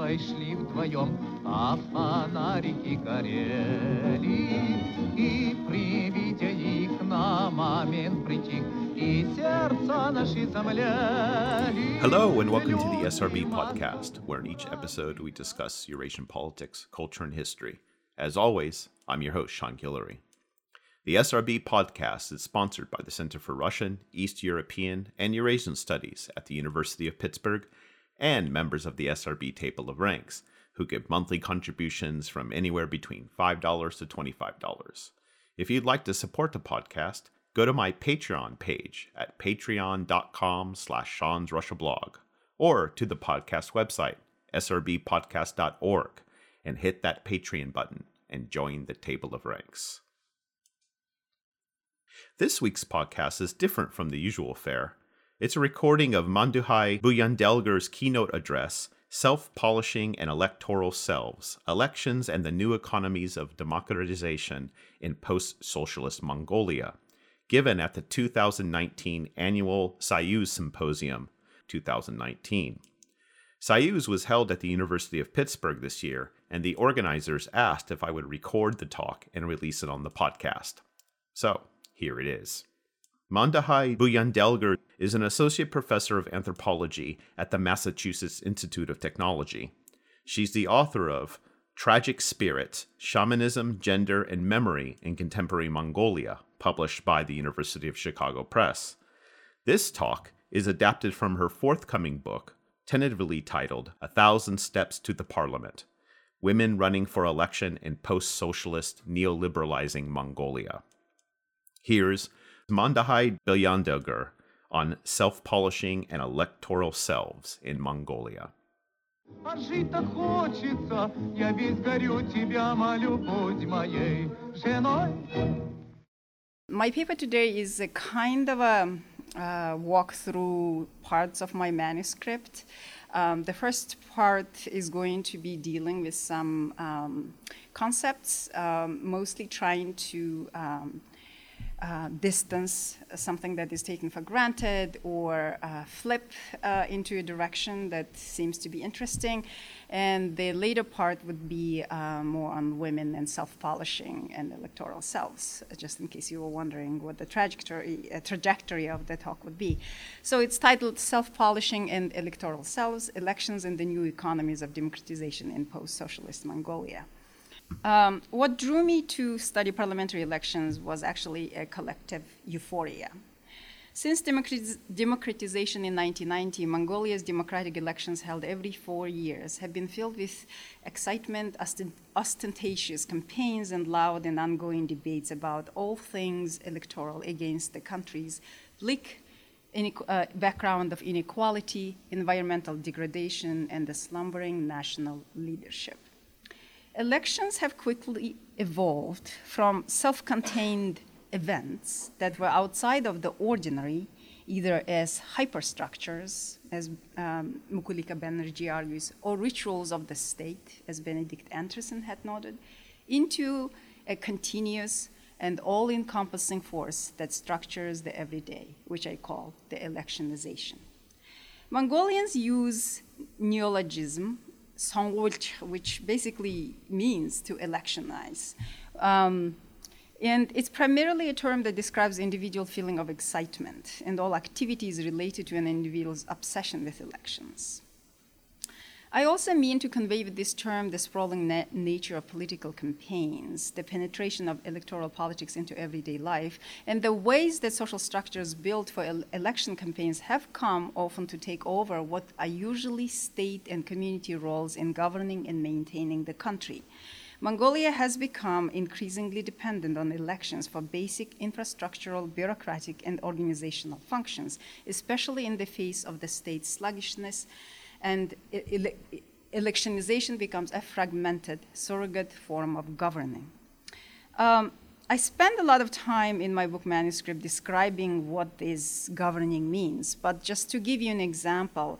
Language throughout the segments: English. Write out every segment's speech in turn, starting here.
Ивановой шли вдвоем, а фонарики горели. И при виде их на момент притих, и сердца наши замляли. Hello, and welcome to the SRB podcast, where in each episode we discuss Eurasian politics, culture, and history. As always, I'm your host, Sean Guillory. The SRB podcast is sponsored by the Center for Russian, East European, and Eurasian Studies at the University of Pittsburgh and members of the SRB Table of Ranks, who give monthly contributions from anywhere between $5 to $25. If you'd like to support the podcast, go to my Patreon page at patreon.com slash Sean's Russia blog or to the podcast website, srbpodcast.org, and hit that Patreon button and join the Table of Ranks. This week's podcast is different from the usual fare. It's a recording of Manduhai Buyandelger's keynote address, Self Polishing and Electoral Selves Elections and the New Economies of Democratization in Post Socialist Mongolia, given at the 2019 annual Soyuz Symposium 2019. Soyuz was held at the University of Pittsburgh this year, and the organizers asked if I would record the talk and release it on the podcast. So, here it is. Manduhai Buyandelger is an associate professor of anthropology at the Massachusetts Institute of Technology. She's the author of Tragic Spirit Shamanism, Gender, and Memory in Contemporary Mongolia, published by the University of Chicago Press. This talk is adapted from her forthcoming book, tentatively titled A Thousand Steps to the Parliament Women Running for Election in Post Socialist Neoliberalizing Mongolia. Here's Manduhai Buyandelger on self polishing and electoral selves in Mongolia. А жить так хочется, я весь горю тебя молю, будь моей женой. My paper today is a kind of a uh, walk through parts of my manuscript. Um, the first part is going to be dealing with some um, concepts, um, mostly trying to um, uh, distance something that is taken for granted or uh, flip uh, into a direction that seems to be interesting. And the later part would be uh, more on women and self polishing and electoral selves, just in case you were wondering what the trajectory, uh, trajectory of the talk would be. So it's titled Self Polishing and Electoral Selves Elections and the New Economies of Democratization in Post Socialist Mongolia. Um, what drew me to study parliamentary elections was actually a collective euphoria. Since democratiz- democratization in 1990, Mongolia's democratic elections held every four years have been filled with excitement, ostentatious campaigns, and loud and ongoing debates about all things electoral against the country's bleak uh, background of inequality, environmental degradation, and the slumbering national leadership. Elections have quickly evolved from self contained events that were outside of the ordinary, either as hyperstructures, as um, Mukulika Banerjee argues, or rituals of the state, as Benedict Anderson had noted, into a continuous and all encompassing force that structures the everyday, which I call the electionization. Mongolians use neologism Songwulch, which basically means to electionize. Um, and it's primarily a term that describes individual feeling of excitement and all activities related to an individual's obsession with elections. I also mean to convey with this term the sprawling na- nature of political campaigns, the penetration of electoral politics into everyday life, and the ways that social structures built for el- election campaigns have come often to take over what are usually state and community roles in governing and maintaining the country. Mongolia has become increasingly dependent on elections for basic infrastructural, bureaucratic, and organizational functions, especially in the face of the state's sluggishness and ele- electionization becomes a fragmented surrogate form of governing. Um, I spend a lot of time in my book manuscript describing what this governing means, but just to give you an example,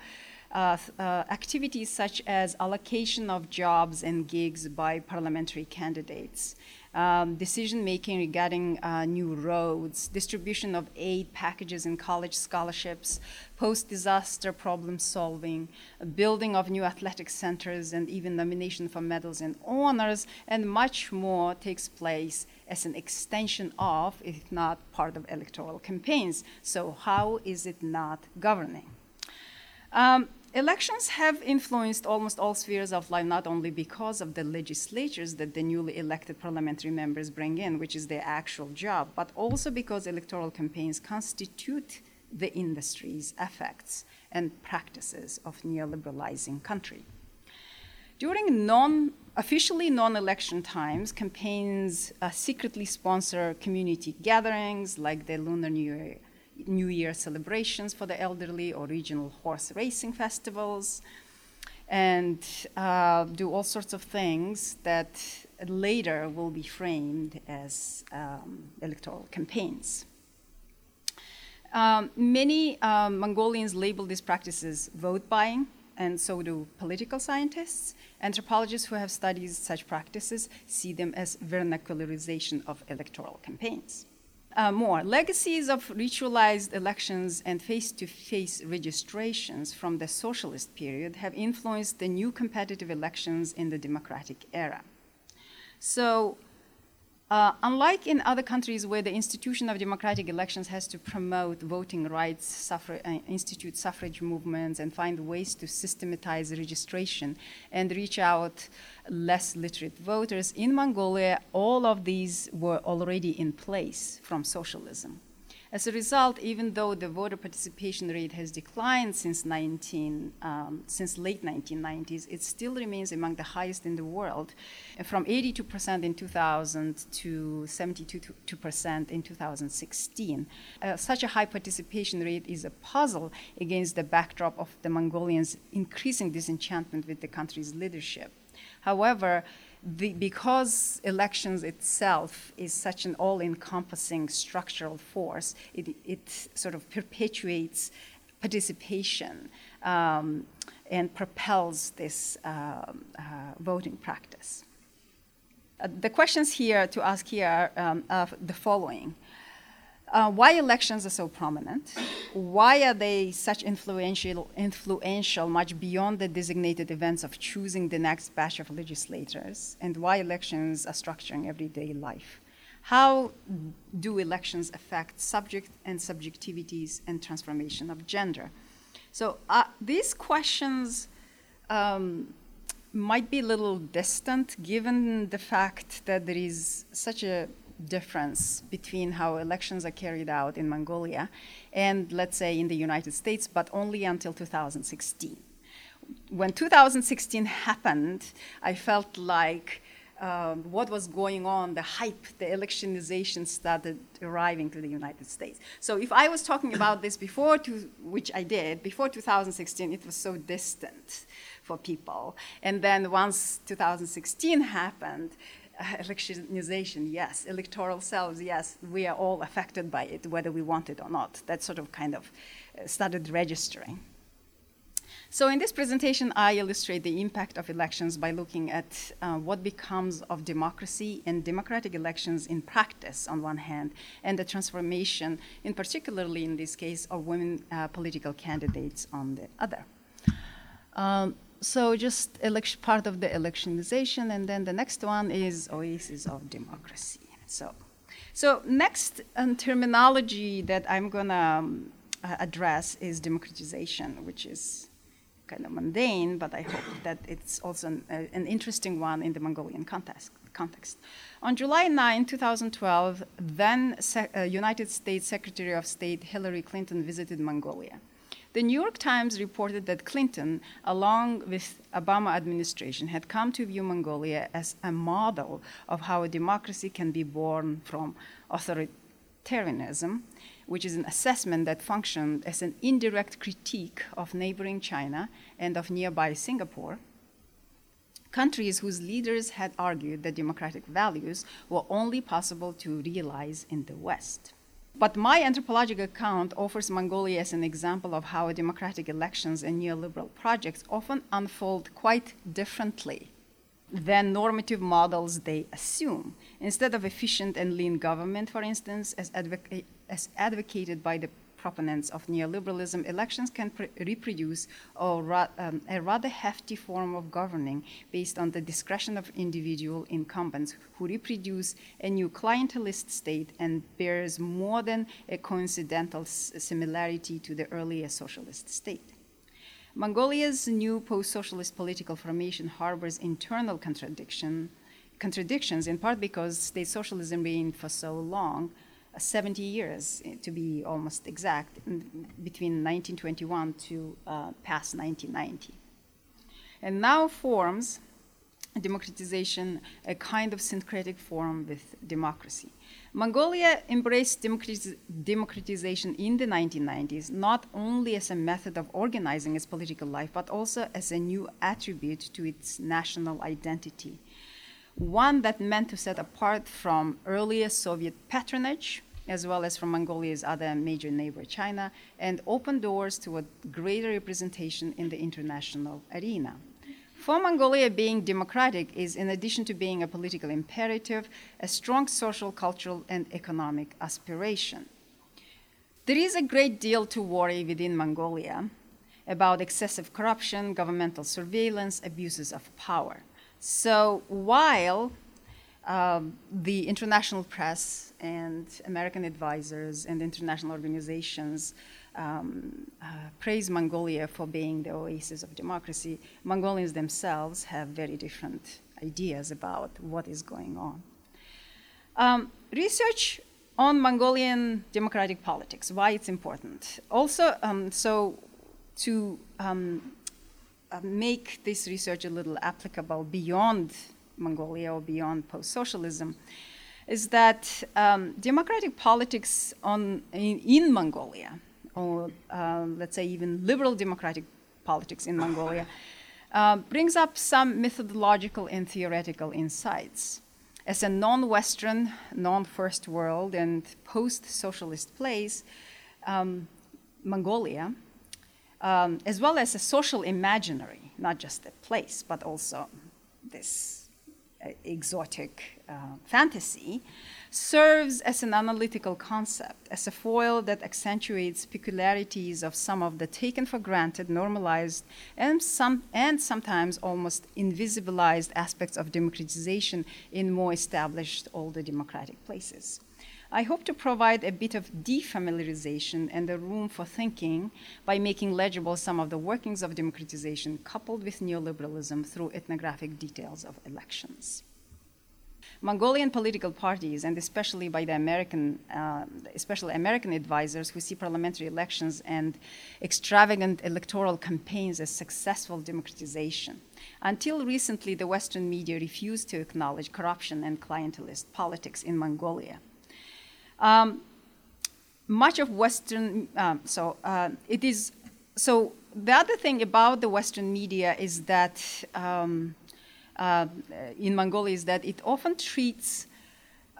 uh, uh, activities such as allocation of jobs and gigs by parliamentary candidates, um, decision making regarding uh, new roads, distribution of aid packages and college scholarships, post disaster problem solving, building of new athletic centers, and even nomination for medals and honors, and much more takes place as an extension of, if not part of electoral campaigns. So, how is it not governing? Um, Elections have influenced almost all spheres of life, not only because of the legislatures that the newly elected parliamentary members bring in, which is their actual job, but also because electoral campaigns constitute the industry's effects and practices of neoliberalizing country. During non officially non-election times, campaigns uh, secretly sponsor community gatherings like the Lunar New Year New Year celebrations for the elderly or regional horse racing festivals, and uh, do all sorts of things that later will be framed as um, electoral campaigns. Um, many um, Mongolians label these practices vote buying, and so do political scientists. Anthropologists who have studied such practices see them as vernacularization of electoral campaigns. Uh, more legacies of ritualized elections and face to face registrations from the socialist period have influenced the new competitive elections in the democratic era. So, uh, unlike in other countries where the institution of democratic elections has to promote voting rights, suffra- uh, institute suffrage movements, and find ways to systematize registration and reach out less literate voters, in Mongolia, all of these were already in place from socialism. As a result, even though the voter participation rate has declined since, 19, um, since late 1990s, it still remains among the highest in the world, from 82% in 2000 to 72% in 2016. Uh, such a high participation rate is a puzzle against the backdrop of the Mongolians' increasing disenchantment with the country's leadership. However, the, because elections itself is such an all-encompassing structural force, it, it sort of perpetuates participation um, and propels this um, uh, voting practice. Uh, the questions here to ask here um, are the following. Uh, why elections are so prominent? Why are they such influential, influential, much beyond the designated events of choosing the next batch of legislators? And why elections are structuring everyday life? How do elections affect subject and subjectivities and transformation of gender? So uh, these questions um, might be a little distant given the fact that there is such a difference between how elections are carried out in Mongolia and, let's say, in the United States, but only until 2016. When 2016 happened, I felt like um, what was going on, the hype, the electionization started arriving to the United States. So if I was talking about this before, to, which I did, before 2016, it was so distant for people. And then once 2016 happened, electionization, yes. Electoral cells, yes. We are all affected by it, whether we want it or not. That sort of kind of uh, started registering. So, in this presentation, I illustrate the impact of elections by looking at uh, what becomes of democracy and democratic elections in practice, on one hand, and the transformation, in particularly in this case, of women uh, political candidates on the other. Um, so just election, part of the electionization, and then the next one is oasis of democracy. So, so next um, terminology that I'm gonna um, address is democratization, which is kind of mundane, but I hope that it's also an, uh, an interesting one in the Mongolian context. context. On July 9, 2012, then uh, United States Secretary of State Hillary Clinton visited Mongolia. The New York Times reported that Clinton, along with Obama administration, had come to view Mongolia as a model of how a democracy can be born from authoritarianism, which is an assessment that functioned as an indirect critique of neighboring China and of nearby Singapore countries whose leaders had argued that democratic values were only possible to realize in the West. But my anthropological account offers Mongolia as an example of how democratic elections and neoliberal projects often unfold quite differently than normative models they assume. Instead of efficient and lean government, for instance, as, advoca- as advocated by the proponents of neoliberalism, elections can pre- reproduce a, ra- um, a rather hefty form of governing based on the discretion of individual incumbents who reproduce a new clientelist state and bears more than a coincidental s- similarity to the earlier socialist state. Mongolia's new post-socialist political formation harbors internal contradiction, contradictions, in part because state socialism reigned for so long, 70 years eh, to be almost exact, between 1921 to uh, past 1990. And now forms democratization a kind of syncretic form with democracy. Mongolia embraced democratiz- democratization in the 1990s not only as a method of organizing its political life, but also as a new attribute to its national identity. One that meant to set apart from earlier Soviet patronage, as well as from Mongolia's other major neighbor, China, and open doors to a greater representation in the international arena. For Mongolia, being democratic is, in addition to being a political imperative, a strong social, cultural, and economic aspiration. There is a great deal to worry within Mongolia about excessive corruption, governmental surveillance, abuses of power. So while um, the international press and American advisors and international organizations um, uh, praise Mongolia for being the oasis of democracy, Mongolians themselves have very different ideas about what is going on. Um, research on Mongolian democratic politics, why it's important. Also, um, so to um, make this research a little applicable beyond Mongolia or beyond post socialism, is that um, democratic politics on, in, in Mongolia or uh, let's say even liberal democratic politics in Mongolia, uh, brings up some methodological and theoretical insights. As a non Western, non first world, and post socialist place, um, Mongolia, um, as well as a social imaginary, not just a place, but also this uh, exotic uh, fantasy, serves as an analytical concept, as a foil that accentuates peculiarities of some of the taken for granted, normalized, and, some, and sometimes almost invisibilized aspects of democratization in more established older democratic places. I hope to provide a bit of defamiliarization and a room for thinking by making legible some of the workings of democratization coupled with neoliberalism through ethnographic details of elections. Mongolian political parties, and especially by the American, uh, especially American advisors who see parliamentary elections and extravagant electoral campaigns as successful democratization. Until recently, the Western media refused to acknowledge corruption and clientelist politics in Mongolia. Um, much of Western, um, so uh, it is, so the other thing about the Western media is that um, uh, in Mongolia is that it often treats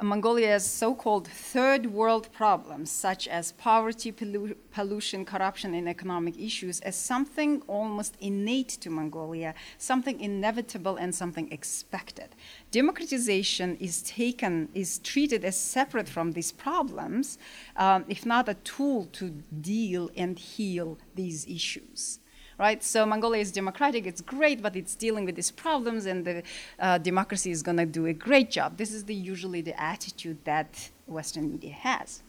Mongolia's so called third world problems, such as poverty, pollu- pollution, corruption, and economic issues, as something almost innate to Mongolia, something inevitable and something expected. Democratization is taken, is treated as separate from these problems, um, if not a tool to deal and heal these issues right? So Mongolia is democratic, it's great, but it's dealing with these problems, and the uh, democracy is going to do a great job. This is the, usually the attitude that Western media has.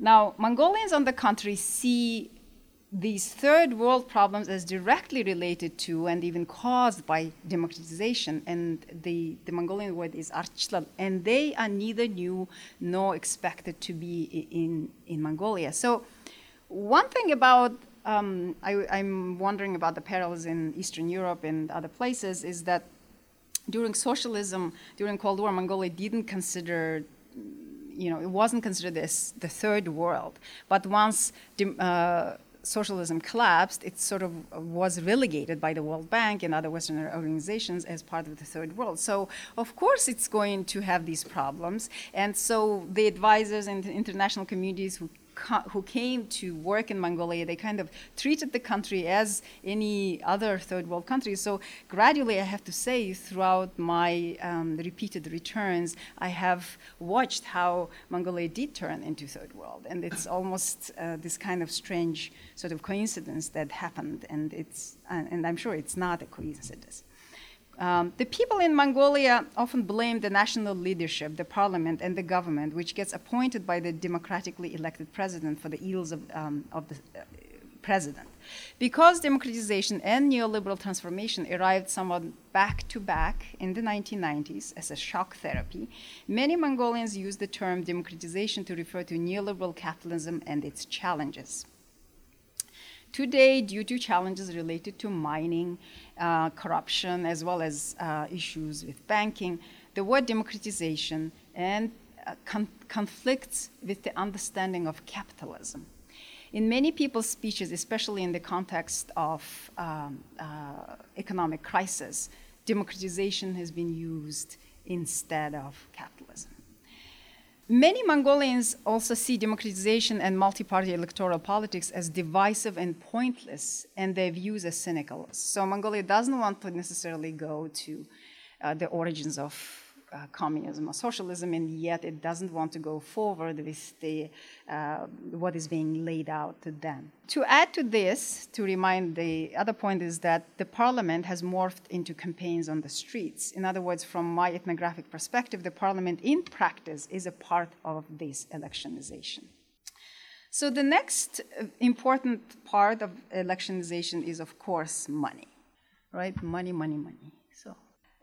Now, Mongolians, on the contrary, see these third world problems as directly related to and even caused by democratization. And the, the Mongolian word is ardchilal, and they are neither new nor expected to be in, in Mongolia. So, one thing about um, I, am wondering about the parallels in Eastern Europe and other places is that during socialism, during Cold War, Mongolia didn't consider, you know, it wasn't considered this the third world. But once uh, socialism collapsed, it sort of was relegated by the World Bank and other Western organizations as part of the third world. So, of course, it's going to have these problems. And so the advisors and the international communities who who came to work in Mongolia, they kind of treated the country as any other third world country. So gradually, I have to say, throughout my um, repeated returns, I have watched how Mongolia did turn into third world, and it's almost uh, this kind of strange sort of coincidence that happened, and it's uh, and I'm sure it's not a coincidence. Um, the people in Mongolia often blame the national leadership, the parliament, and the government, which gets appointed by the democratically elected president for the ills of, um, of the uh, president. Because democratization and neoliberal transformation arrived somewhat back to back in the 1990s as a shock therapy, many Mongolians use the term democratization to refer to neoliberal capitalism and its challenges. Today, due to challenges related to mining, uh, corruption, as well as uh, issues with banking, the word democratization and uh, con- conflicts with the understanding of capitalism. In many people's speeches, especially in the context of um, uh, economic crisis, democratization has been used instead of capitalism. Many Mongolians also see democratization and multi party electoral politics as divisive and pointless, and their views as cynical. So, Mongolia doesn't want to necessarily go to uh, the origins of uh, communism or socialism, and yet it doesn't want to go forward with the, uh, what is being laid out to them. To add to this, to remind the other point is that the parliament has morphed into campaigns on the streets. In other words, from my ethnographic perspective, the parliament in practice is a part of this electionization. So the next uh, important part of electionization is, of course, money, right? Money, money, money.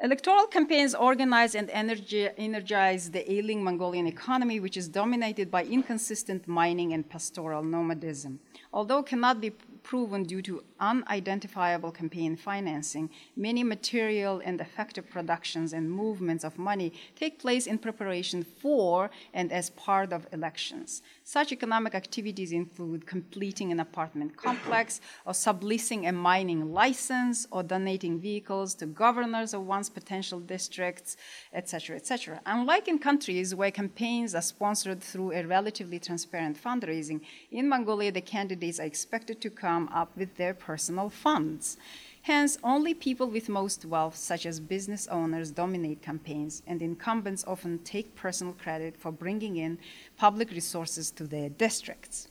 Electoral campaigns organize and energy, energize the ailing Mongolian economy, which is dominated by inconsistent mining and pastoral nomadism. Although cannot be proven due to unidentifiable campaign financing, many material and effective productions and movements of money take place in preparation for and as part of elections. Such economic activities include completing an apartment complex, or subleasing a mining license, or donating vehicles to governors of one's potential districts, etc., etc. Unlike in countries where campaigns are sponsored through a relatively transparent fundraising, in Mongolia the candidates are expected to come up with their personal funds. Hence, only people with most wealth, such as business owners, dominate campaigns, and incumbents often take personal credit for bringing in public resources to their districts.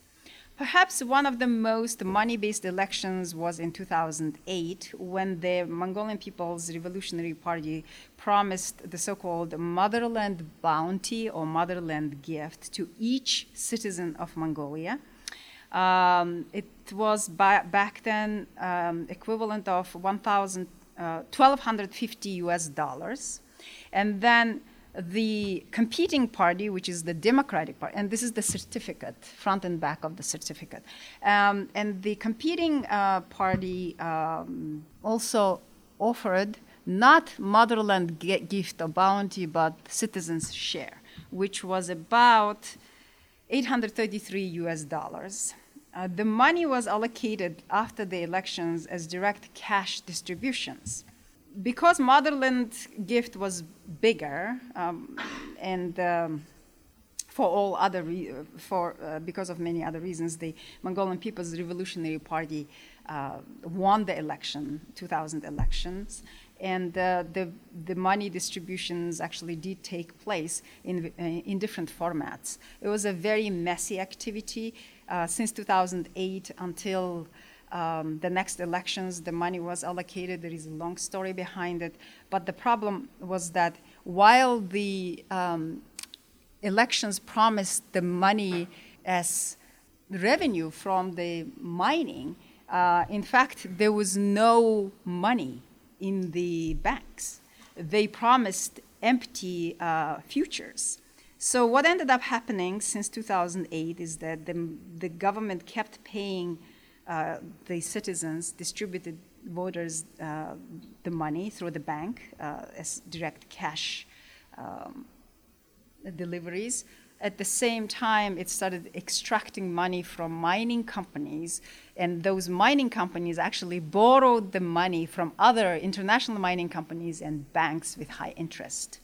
Perhaps one of the most money based elections was in 2008 when the Mongolian People's Revolutionary Party promised the so called motherland bounty or motherland gift to each citizen of Mongolia um, it was ba- back then um, equivalent of 1,000, uh, 1,250 US dollars. And then the competing party, which is the Democratic Party, and this is the certificate, front and back of the certificate. Um, and the competing uh, party um, also offered not motherland gift or bounty, but citizens' share, which was about 833 US dollars. Uh, the money was allocated after the elections as direct cash distributions. Because Motherland gift was bigger, um, and um, for all other re- for uh, because of many other reasons, the Mongolian People's Revolutionary Party uh, won the election, 2000 elections, and uh, the the money distributions actually did take place in uh, in different formats. It was a very messy activity. Uh, since 2008 until um, the next elections, the money was allocated. There is a long story behind it. But the problem was that while the um, elections promised the money as revenue from the mining, uh, in fact, there was no money in the banks. They promised empty uh, futures. So what ended up happening since 2008 is that the, the government kept paying uh, the citizens, distributed voters, uh, the money through the bank uh, as direct cash um, deliveries. At the same time, it started extracting money from mining companies, and those mining companies actually borrowed the money from other international mining companies and banks with high interest.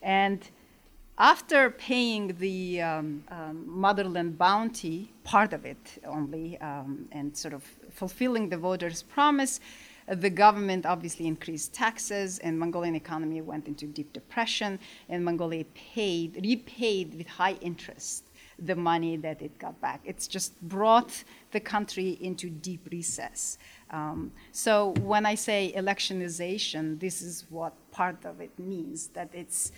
And after paying the um, um, motherland bounty, part of it only, um, and sort of fulfilling the voters' promise, uh, the government obviously increased taxes, and Mongolian economy went into deep depression, and Mongolia paid, repaid with high interest the money that it got back. It's just brought the country into deep recess. Um, so when I say electionization, this is what part of it means that it's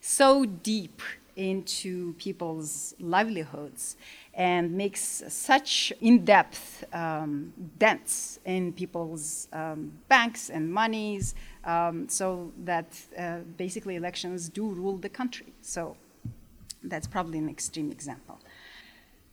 so deep into people's livelihoods and makes such in-depth um, dents in people's um, banks and monies um, so that uh, basically elections do rule the country. So that's probably an extreme example.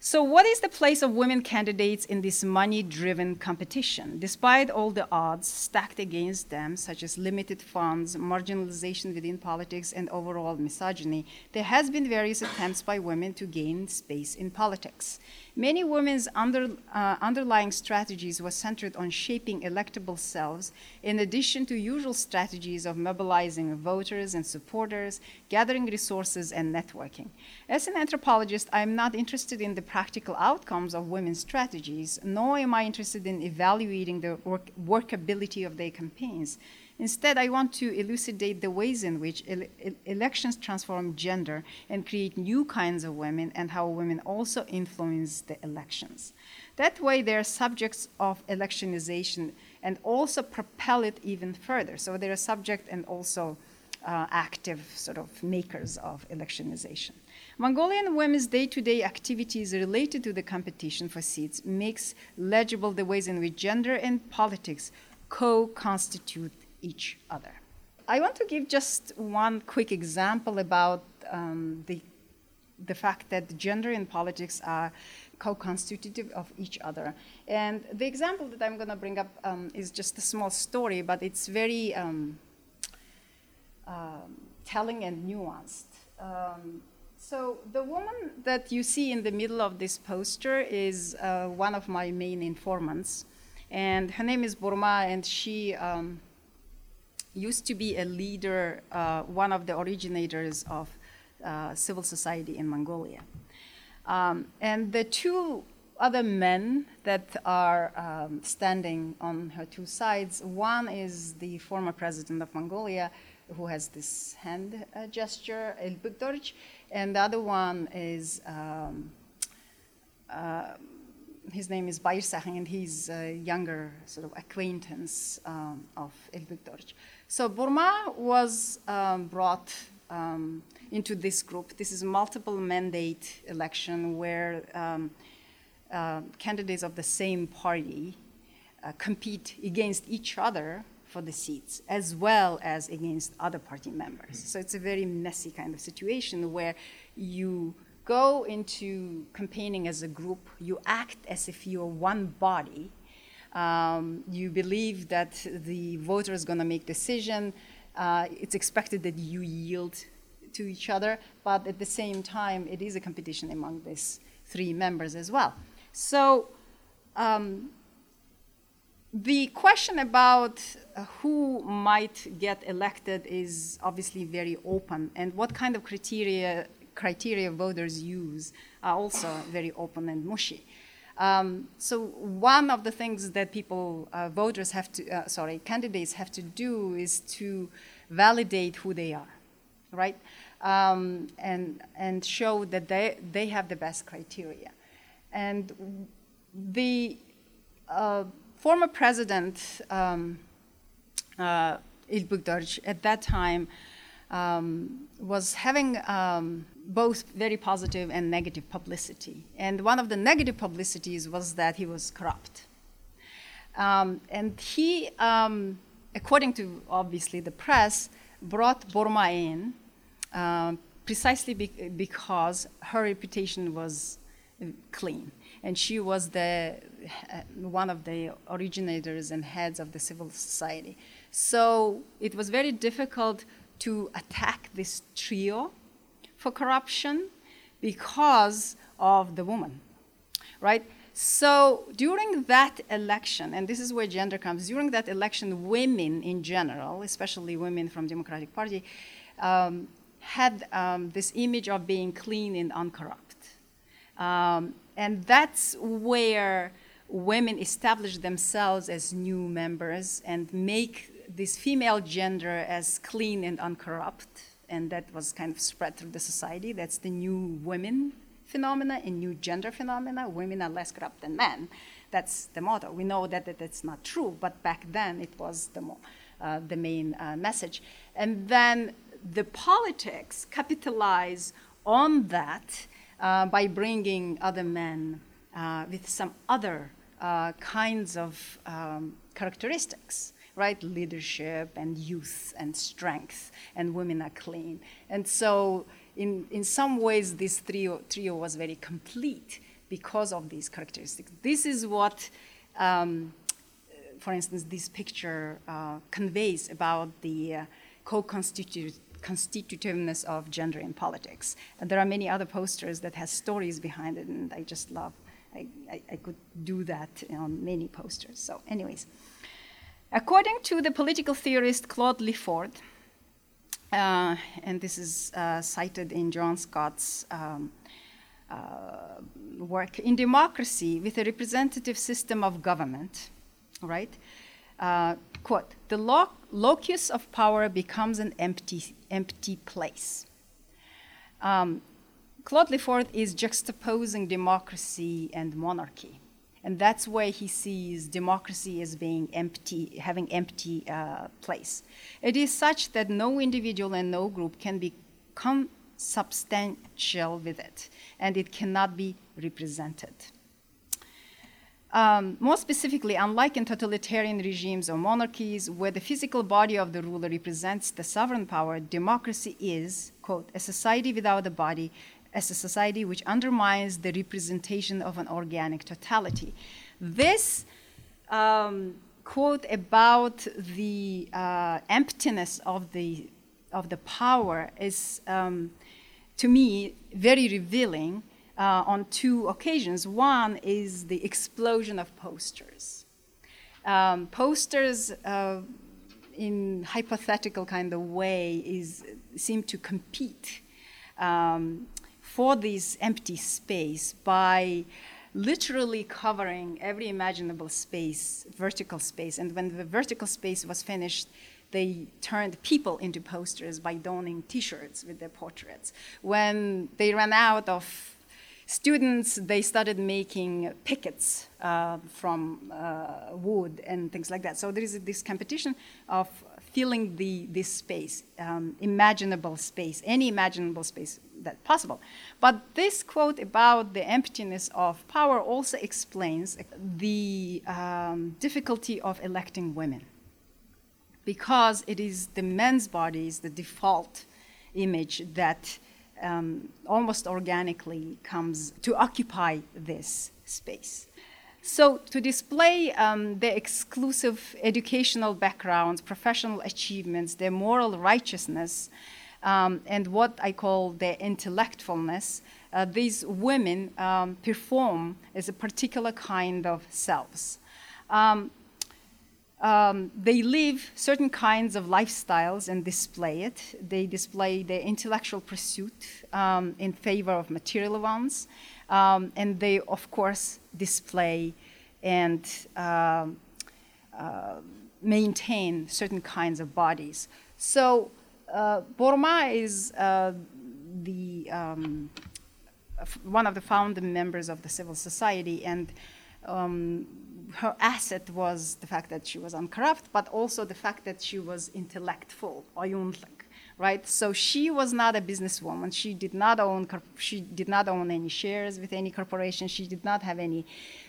So, what is the place of women candidates in this money driven competition? Despite all the odds stacked against them, such as limited funds, marginalization within politics, and overall misogyny, there has been various attempts by women to gain space in politics. Many women's under, uh, underlying strategies were centered on shaping electable selves, in addition to usual strategies of mobilizing voters and supporters, gathering resources, and networking. As an anthropologist, I'm not interested in the practical outcomes of women's strategies, nor am I interested in evaluating the work- workability of their campaigns. Instead, I want to elucidate the ways in which ele- elections transform gender and create new kinds of women, and how women also influence the elections. That way, they're subjects of electionization and also propel it even further. So they're subject and also uh, active sort of makers of electionization. Mongolian women's day-to-day activities related to the competition for seats makes legible the ways in which gender and politics co-constitute each other. I want to give just one quick example about um, the, the fact that gender and politics are co-constitutive of each other. And the example that I'm going to bring up um, is just a small story, but it's very um, um telling and nuanced. Um, so the woman that you see in the middle of this poster is uh, one of my main informants, and her name is Burma, and she um, used to be a leader, uh, one of the originators of uh, civil society in Mongolia. Um, and the two other men that are um, standing on her two sides one is the former president of Mongolia, who has this hand uh, gesture, Ilbek and the other one is. Um, uh, his name is Bayir and he's a younger sort of acquaintance um, of Ilbek so Burma was um, brought um, into this group. This is a multiple mandate election where um, uh, candidates of the same party uh, compete against each other for the seats, as well as against other party members. So it's a very messy kind of situation where you go into campaigning as a group, you act as if you're one body um, you believe that the voter is going to make decision. Uh, it's expected that you yield to each other, but at the same time, it is a competition among these three members as well. So um, the question about uh, who might get elected is obviously very open, and what kind of criteria criteria voters use are also very open and mushy. Um, so one of the things that people, uh, voters have to, uh, sorry, candidates have to do is to validate who they are, right? Um, and, and show that they, they have the best criteria. And the uh, former president, um, uh, Ilbek at that time um, was having um, both very positive and negative publicity. And one of the negative publicities was that he was corrupt. Um, and he, um, according to obviously the press, brought Burma in uh, precisely be- because her reputation was clean. And she was the, uh, one of the originators and heads of the civil society. So it was very difficult to attack this trio for corruption because of the woman, right? So during that election, and this is where gender comes, during that election, women in general, especially women from Democratic Party, um, had um, this image of being clean and uncorrupt. Um, and that's where women establish themselves as new members and make this female gender as clean and uncorrupt. And that was kind of spread through the society. That's the new women phenomena and new gender phenomena. Women are less corrupt than men. That's the motto. We know that, that that's not true, but back then it was the, uh, the main uh, message. And then the politics capitalize on that uh, by bringing other men uh, with some other uh, kinds of um, characteristics, right? Leadership and youth and strength, and women are clean. And so, in, in some ways, this trio, trio was very complete because of these characteristics. This is what, um, for instance, this picture uh, conveys about the uh, co constitutiveness of gender in politics. And there are many other posters that has stories behind it, and I just love I, I, I could do that on many posters. So, anyways, according to the political theorist Claude Lefort, uh, and this is uh, cited in Joan Scott's um, uh, work, in democracy with a representative system of government, right? Uh, quote, the lo- locus of power becomes an empty, empty place. Um, Claude Lefort is juxtaposing democracy and monarchy. And that's why he sees democracy as being empty, having empty uh, place. It is such that no individual and no group can become substantial with it, and it cannot be represented. Um, more specifically, unlike in totalitarian regimes or monarchies, where the physical body of the ruler represents the sovereign power, democracy is, quote, a society without a body as a society which undermines the representation of an organic totality. This um, quote about the uh, emptiness of the, of the power is, um, to me, very revealing uh, on two occasions. One is the explosion of posters. Um, posters, uh, in hypothetical kind of way, is seem to compete um, for this empty space by literally covering every imaginable space, vertical space. And when the vertical space was finished, they turned people into posters by donning t shirts with their portraits. When they ran out of students, they started making pickets uh, from uh, wood and things like that. So there is this competition of filling the, this space, um, imaginable space, any imaginable space that possible. But this quote about the emptiness of power also explains the um, difficulty of electing women. Because it is the men's bodies, the default image that um, almost organically comes to occupy this space. So, to display um, their exclusive educational backgrounds, professional achievements, their moral righteousness, um, and what I call their intellectfulness, uh, these women um, perform as a particular kind of selves. Um, they live certain kinds of lifestyles and display it. They display their intellectual pursuit um, in favor of material ones. Um, and they, of course, display and uh, uh, maintain certain kinds of bodies. So, uh, Borma is uh, the um, one of the founding members of the civil society, and um, her asset was the fact that she was uncorrupt, but also the fact that she was intellectful, oyunluk, right? So she was not a businesswoman. She did not own she did not own any shares with any corporation. She did not have any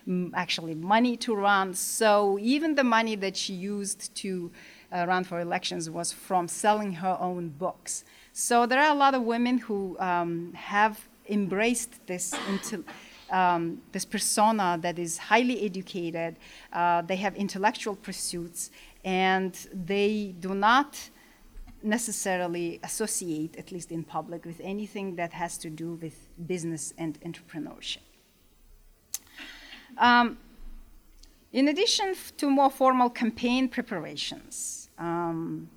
mm, actually money to run. So even the money that she used to uh, run for elections was from selling her own books. So there are a lot of women who um, have embraced this um, this persona that is highly educated. Uh, they have intellectual pursuits, and they do not necessarily associate, at least in public, with anything that has to do with business and entrepreneurship. Um, in addition to more formal campaign preparations, um,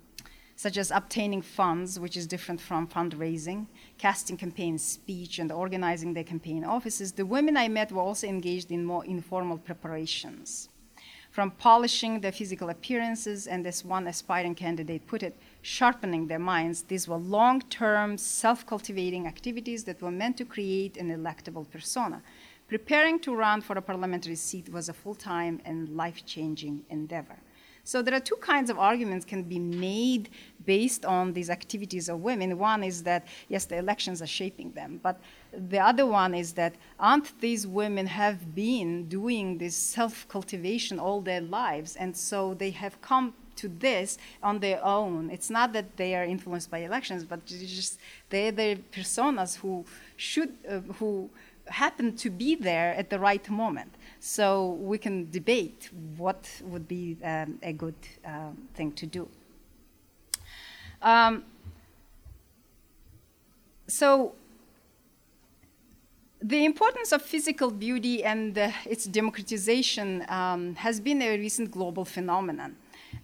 such as obtaining funds, which is different from fundraising, casting campaign speech, and organizing their campaign offices, the women I met were also engaged in more informal preparations. From polishing their physical appearances, and as one aspiring candidate put it, sharpening their minds, these were long term, self cultivating activities that were meant to create an electable persona. Preparing to run for a parliamentary seat was a full time and life changing endeavor. So there are two kinds of arguments can be made based on these activities of women. One is that yes, the elections are shaping them, but the other one is that aren't these women have been doing this self-cultivation all their lives, and so they have come to this on their own. It's not that they are influenced by elections, but just they're the personas who should uh, who happen to be there at the right moment. So we can debate what would be um, a good uh, thing to do. Um, so the importance of physical beauty and uh, its democratization um, has been a recent global phenomenon.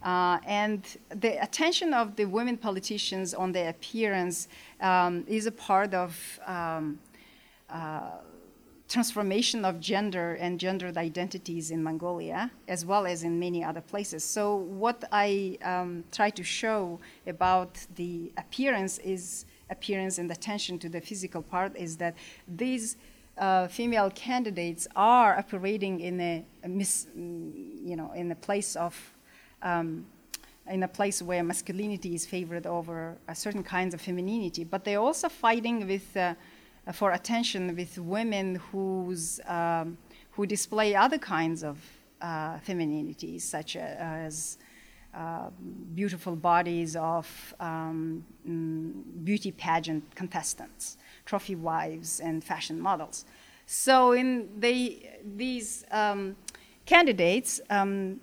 Uh, and the attention of the women politicians on their appearance um, is a part of um, uh, transformation of gender and gendered identities in Mongolia, as well as in many other places. So, what I um, try to show about the appearance is appearance and attention to the physical part is that these uh, female candidates are operating in a, a mis, you know, in a place of um, in a place where masculinity is favored over certain kinds of femininity, but they're also fighting with uh, for attention with women who's, um, who display other kinds of uh, such as uh, beautiful bodies of um, mm, beauty pageant contestants, trophy wives, and fashion models. So, in they, these um, candidates um,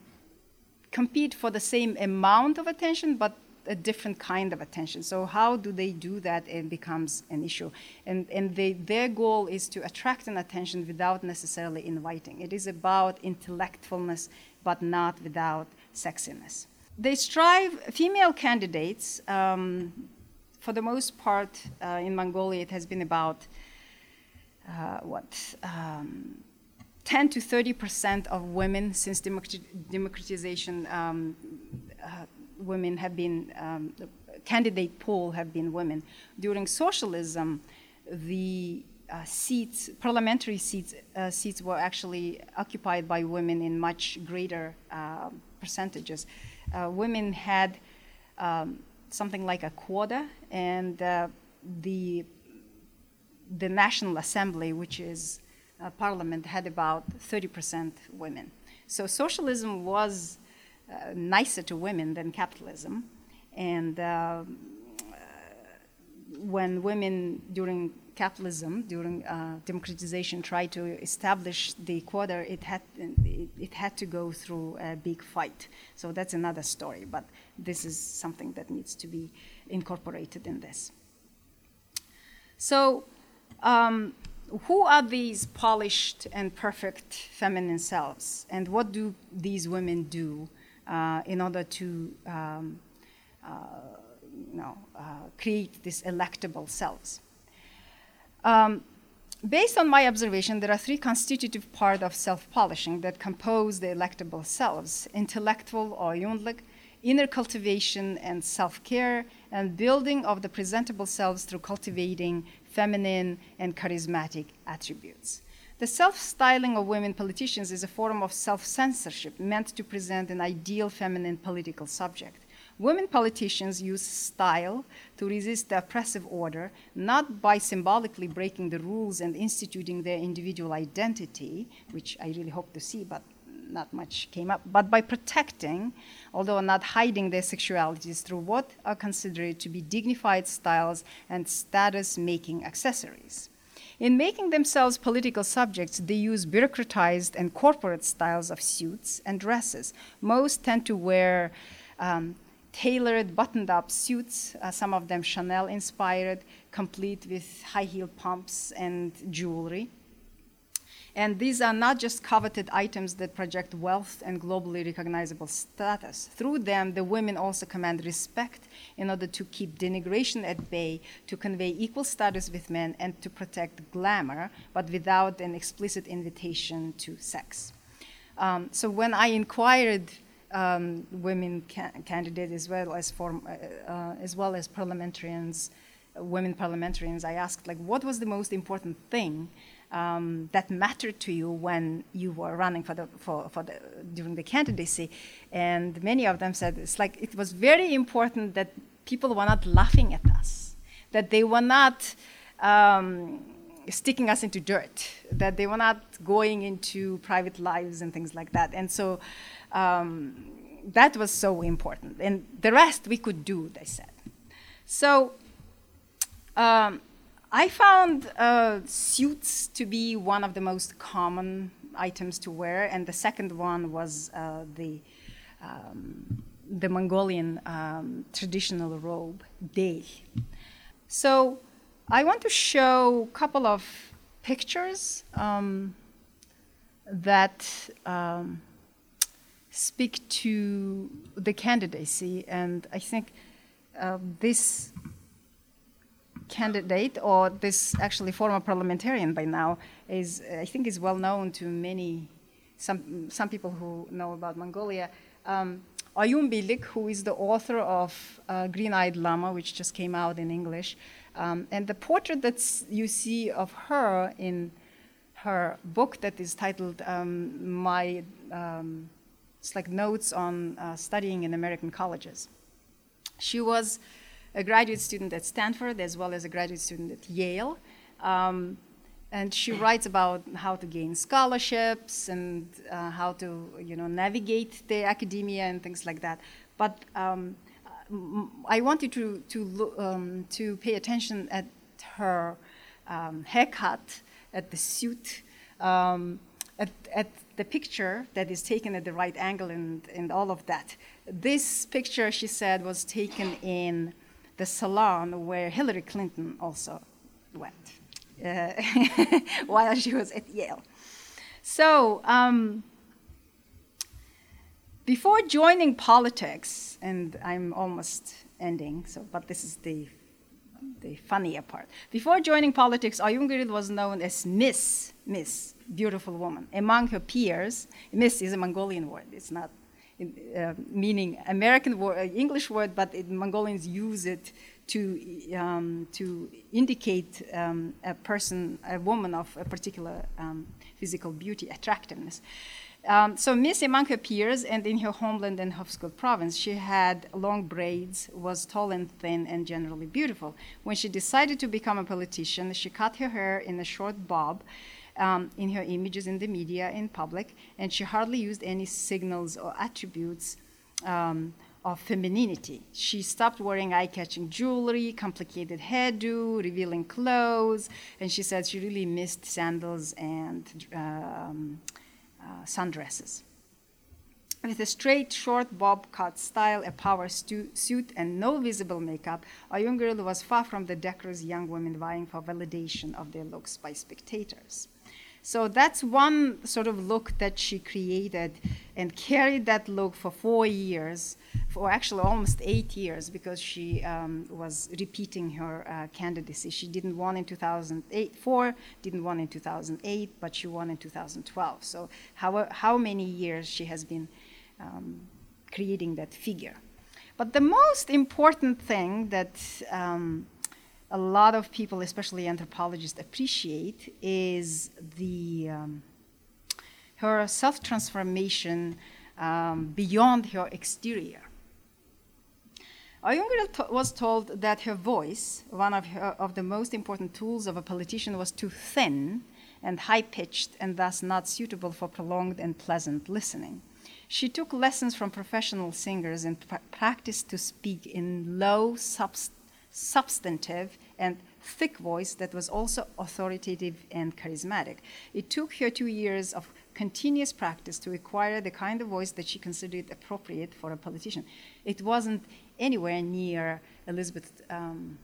compete for the same amount of attention, but a different kind of attention. So how do they do that? It becomes an issue, and and they, their goal is to attract an attention without necessarily inviting. It is about intellectfulness, but not without sexiness. They strive. Female candidates, um, for the most part, uh, in Mongolia, it has been about uh, what. Um, 10 to 30 percent of women since democratization um, uh, women have been, um, the candidate pool have been women. During socialism, the uh, seats, parliamentary seats, uh, seats were actually occupied by women in much greater uh, percentages. Uh, women had um, something like a quota, and uh, the the National Assembly, which is parliament, had about 30% women. So socialism was uh, nicer to women than capitalism. And uh, when women during capitalism, during uh, democratization, tried to establish the quota, it had, it, had to go through a big fight. So that's another story, but this is something that needs to be incorporated in this. So, um, who are these polished and perfect feminine selves, and what do these women do uh, in order to um, uh, you know, uh, create these electable cells. Um, based on my observation, there are three constitutive parts of self-polishing that compose the electable selves, intellectual or yundlik, inner cultivation and self-care, and building of the presentable selves through cultivating feminine and charismatic attributes. The self styling of women politicians is a form of self censorship meant to present an ideal feminine political subject. Women politicians use style to resist the oppressive order, not by symbolically breaking the rules and instituting their individual identity, which I really hope to see, but not much came up, but by protecting, although not hiding their sexualities through what are considered to be dignified styles and status making accessories. In making themselves political subjects, they use bureaucratized and corporate styles of suits and dresses. Most tend to wear um, tailored buttoned up suits, uh, some of them Chanel inspired, complete with high heel pumps and jewelry. And these are not just coveted items that project wealth and globally recognizable status. Through them, the women also command respect in order to keep denigration at bay, to convey equal status with men, and to protect glamour, but without an explicit invitation to sex. Um, so when I inquired um, women ca- candidates as well as form, uh, uh, as well as parliamentarians, women parliamentarians, I asked like, what was the most important thing um, that mattered to you when you were running for the, for, for the, during the candidacy. And many of them said it's like it was very important that people were not laughing at us, that they were not um, sticking us into dirt, that they were not going into private lives and things like that. And so um, that was so important. And the rest we could do, they said. So um, I found uh, suits to be one of the most common items to wear, and the second one was uh, the um, the Mongolian um, traditional robe, del. So I want to show a couple of pictures um, that um, speak to the candidacy, and I think uh, this candidate, or this actually former parliamentarian by now, is I think is well known to many, some some people who know about Mongolia. Um, Oyungerel, who is the author of uh, Green-Eyed Lama, which just came out in English, um, and the portrait that you see of her in her book that is titled um, "My," um, it's like notes on uh, studying in American colleges. She was a graduate student at Stanford as well as a graduate student at Yale. Um, and she writes about how to gain scholarships and uh, how to you know navigate the academia and things like that. But um, I want you to to um, to pay attention at her um, haircut, at the suit, um, at, at the picture that is taken at the right angle, and and all of that. This picture, she said, was taken in the salon where Hillary Clinton also went uh, while she was at Yale. So, um, before joining politics, and I'm almost ending, so but this is the the funnier part. Before joining politics, Oyun was known as Miss, Miss, beautiful woman. Among her peers, Miss is a Mongolian word. It's not uh, meaning American word, uh, English word, but it, Mongolians use it to um, to indicate um, a person, a woman of a particular um, physical beauty, attractiveness. Um, so Miss her peers and in her homeland in Hovsgol province, she had long braids, was tall and thin, and generally beautiful. When she decided to become a politician, she cut her hair in a short bob um, in her images in the media, in public, and she hardly used any signals or attributes um, of femininity. She stopped wearing eye catching jewelry, complicated hairdo, revealing clothes, and she said she really missed sandals and um, uh, sundresses. With a straight, short bob cut style, a power stu- suit, and no visible makeup, Oyungerel was far from the decorous young women vying for validation of their looks by spectators. So that's one sort of look that she created and carried that look for four years, for actually almost eight years, because she um, was repeating her uh, candidacy. She didn't won in 2008, four, didn't won in 2008, but she won in 2012. So how, how many years she has been um, creating that figure. But the most important thing that um, a lot of people, especially anthropologists, appreciate is the um, her self transformation um, beyond her exterior. Oyungerel was told that her voice, one of, her, of the most important tools of a politician, was too thin and high pitched and thus not suitable for prolonged and pleasant listening. She took lessons from professional singers and pr- practiced to speak in low, subst- substantive, and thick voice that was also authoritative and charismatic. It took her two years of continuous practice to acquire the kind of voice that she considered appropriate for a politician. It wasn't anywhere near Elizabeth um,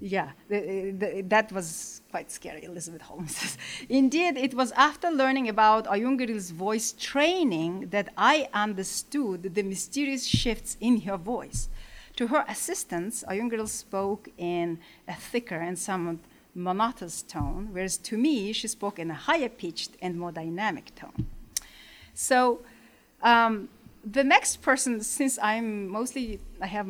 Yeah, the, the, that was quite scary, Elizabeth Holmes says. Indeed, it was after learning about Oyungerel's voice training that I understood the mysterious shifts in her voice. To her assistants, Oyungerel spoke in a thicker and somewhat monotonous tone, whereas to me, she spoke in a higher pitched and more dynamic tone. So, um, the next person, since I'm mostly, I have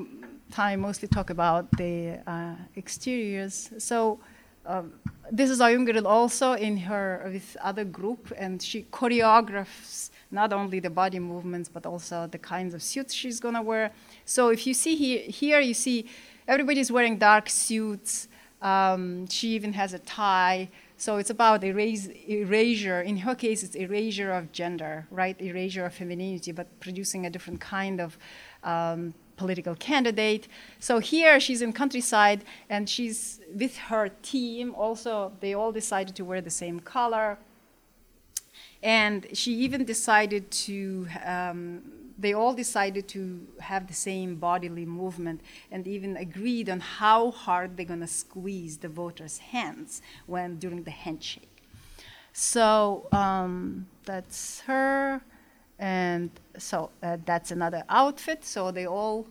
time mostly talk about the uh, exteriors. So um, this is Oyungerel also in her with other group, and she choreographs not only the body movements but also the kinds of suits she's gonna wear. So if you see here, here you see everybody's wearing dark suits. Um, she even has a tie. So it's about erase, erasure. In her case, it's erasure of gender, right? Erasure of femininity, but producing a different kind of um, political candidate. So here she's in countryside, and she's with her team. Also, they all decided to wear the same color. And she even decided to um, they all decided to have the same bodily movement and even agreed on how hard they're going to squeeze the voters' hands when during the handshake. So um, that's her, and so uh, that's another outfit. So they all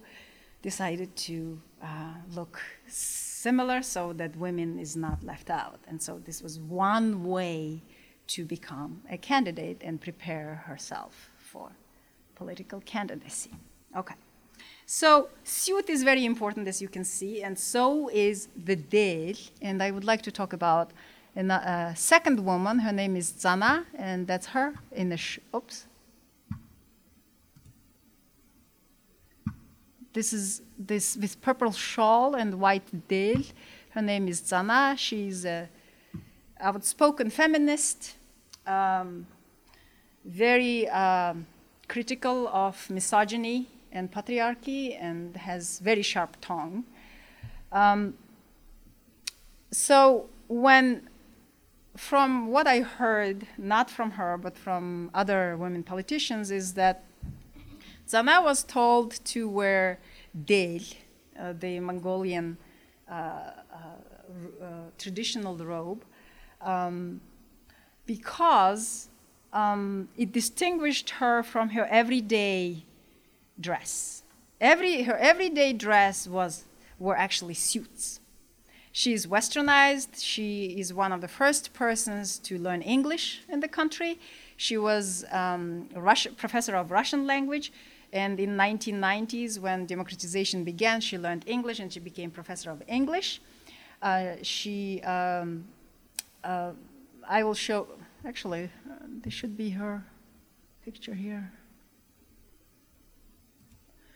decided to uh, look similar so that women is not left out. And so this was one way to become a candidate and prepare herself for political candidacy. Okay. So suit is very important, as you can see, and so is the del. And I would like to talk about a uh, second woman. Her name is Zana, and that's her in the sh- oops. This is this with purple shawl and white del. Her name is Zana. She's a outspoken feminist, um, very. Um, critical of misogyny and patriarchy and has very sharp tongue. Um, so when from what I heard, not from her, but from other women politicians, is that Zana was told to wear del, uh, the Mongolian uh, uh, uh traditional robe, um, because um, it distinguished her from her everyday dress. Every, her everyday dress was, were actually suits. She is westernized. She is one of the first persons to learn English in the country. She was um, Russian, professor of Russian language. And in 1990s, when democratization began, she learned English and she became professor of English. Uh, she, um, uh, I will show, Actually, uh, this should be her picture here.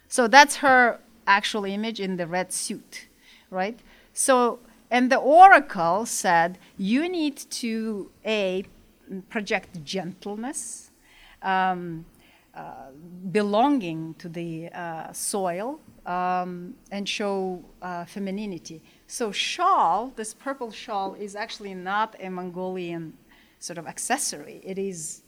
So that's her actual image in the red suit, right? So, and the oracle said, you need to, A, project gentleness, um, uh, belonging to the uh, soil, um, and show uh, femininity. So, shawl, this purple shawl, is actually not a Mongolian sort of accessory. It is,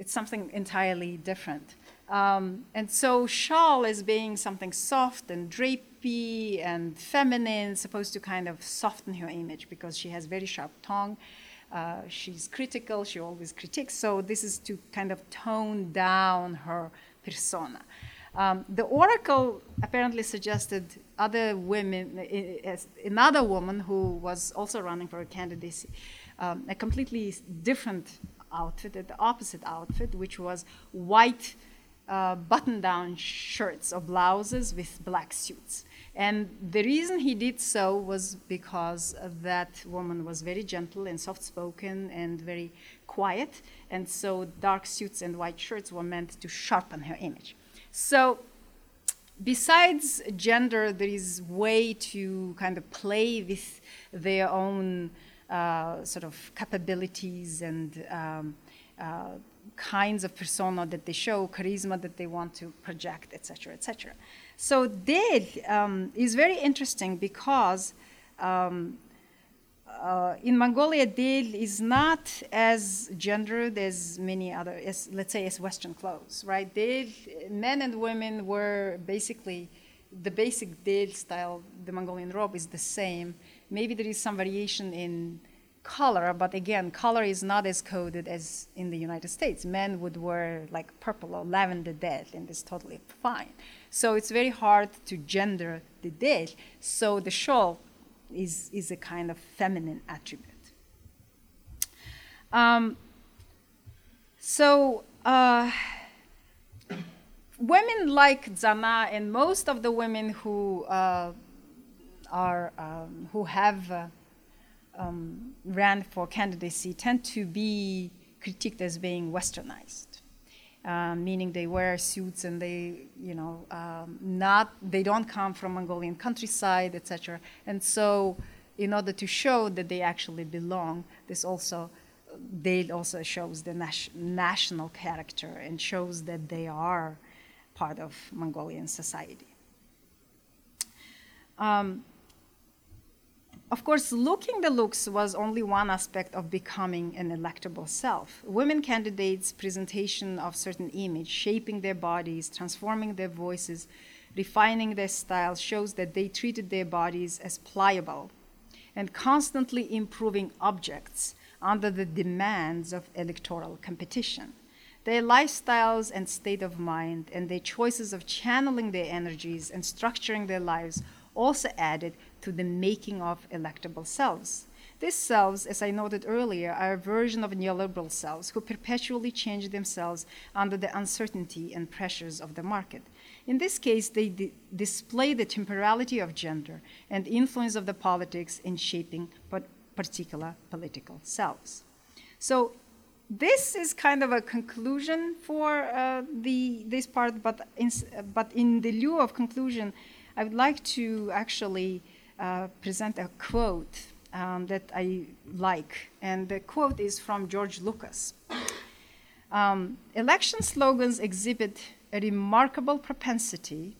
it's something entirely different. Um, and so shawl is being something soft and drapey and feminine, supposed to kind of soften her image because she has very sharp tongue. Uh, she's critical, she always critiques. So this is to kind of tone down her persona. Um, the oracle apparently suggested other women, another woman who was also running for a candidacy, um, a completely different outfit, the opposite outfit, which was white uh, button down shirts or blouses with black suits. And the reason he did so was because that woman was very gentle and soft spoken and very quiet. And so dark suits and white shirts were meant to sharpen her image. So besides gender, there is way to kind of play with their own uh, sort of capabilities and um, uh, kinds of persona that they show, charisma that they want to project, etc., etc. So Del um, is very interesting because um, uh, in Mongolia, Del is not as gendered as many other, as, let's say, as Western clothes, right? Men and women were basically the basic Del style, the Mongolian robe is the same Maybe there is some variation in color, but again, color is not as coded as in the United States. Men would wear like purple or lavender del, and it's totally fine. So it's very hard to gender the del. So the shawl is, is a kind of feminine attribute. Um, so uh, women like Zana and most of the women who uh, are um, who have uh, um, ran for candidacy tend to be critiqued as being westernized. Uh, meaning they wear suits and they, you know, um, not they don't come from Mongolian countryside, etc. And so, in order to show that they actually belong, this also they also shows the nas- national character and shows that they are part of Mongolian society. Um, of course, looking the looks was only one aspect of becoming an electable self. Women candidates' presentation of certain image, shaping their bodies, transforming their voices, refining their style, shows that they treated their bodies as pliable and constantly improving objects under the demands of electoral competition. Their lifestyles and state of mind and their choices of channeling their energies and structuring their lives also added to the making of electable selves. These selves, as I noted earlier, are a version of neoliberal selves who perpetually change themselves under the uncertainty and pressures of the market. In this case, they di- display the temporality of gender and influence of the politics in shaping particular political selves. So this is kind of a conclusion for uh, the, this part, but in, but in the lieu of conclusion, I would like to actually uh, present a quote um, that I like. And the quote is from Georg Lukács. Um, election slogans exhibit a remarkable propensity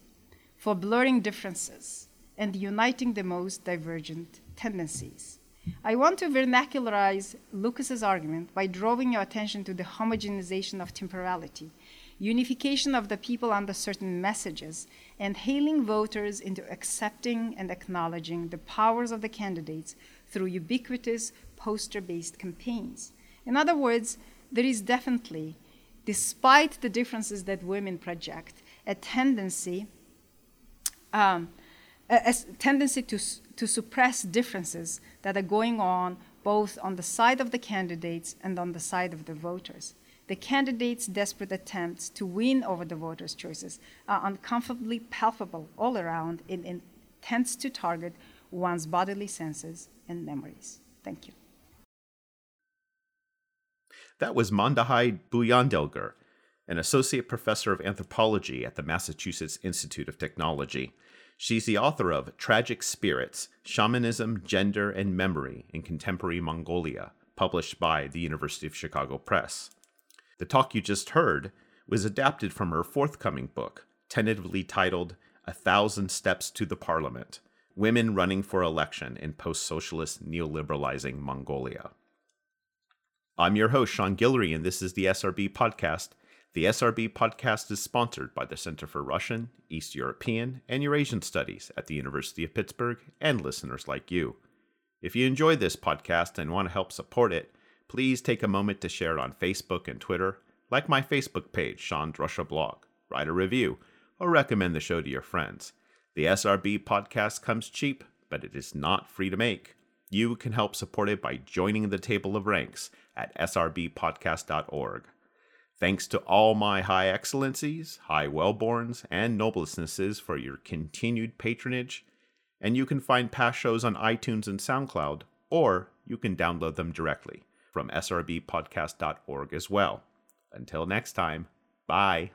for blurring differences and uniting the most divergent tendencies. I want to vernacularize Lucas's argument by drawing your attention to the homogenization of temporality, unification of the people under certain messages, and hailing voters into accepting and acknowledging the powers of the candidates through ubiquitous poster based campaigns. In other words, there is definitely, despite the differences that women project, a tendency, um, a, a tendency to, to suppress differences that are going on both on the side of the candidates and on the side of the voters. The candidates' desperate attempts to win over the voters' choices are uncomfortably palpable all around and intends to target one's bodily senses and memories. Thank you. That was Manduhai Buyandelger, an associate professor of anthropology at the Massachusetts Institute of Technology. She's the author of Tragic Spirits Shamanism, Gender, and Memory in Contemporary Mongolia, published by the University of Chicago Press. The talk you just heard was adapted from her forthcoming book, tentatively titled A Thousand Steps to the Parliament Women Running for Election in Post Socialist Neoliberalizing Mongolia. I'm your host, Sean Guillory, and this is the SRB Podcast the SRB podcast is sponsored by the Center for Russian, East European, and Eurasian Studies at the University of Pittsburgh and listeners like you. If you enjoy this podcast and want to help support it, please take a moment to share it on Facebook and Twitter, like my Facebook page, Sean's Russia Blog, write a review, or recommend the show to your friends. The SRB podcast comes cheap, but it is not free to make. You can help support it by joining the table of ranks at srbpodcast.org. Thanks to all my high excellencies, high wellborns, and noblesnesses for your continued patronage. And you can find past shows on iTunes and SoundCloud, or you can download them directly from srbpodcast.org as well. Until next time, bye.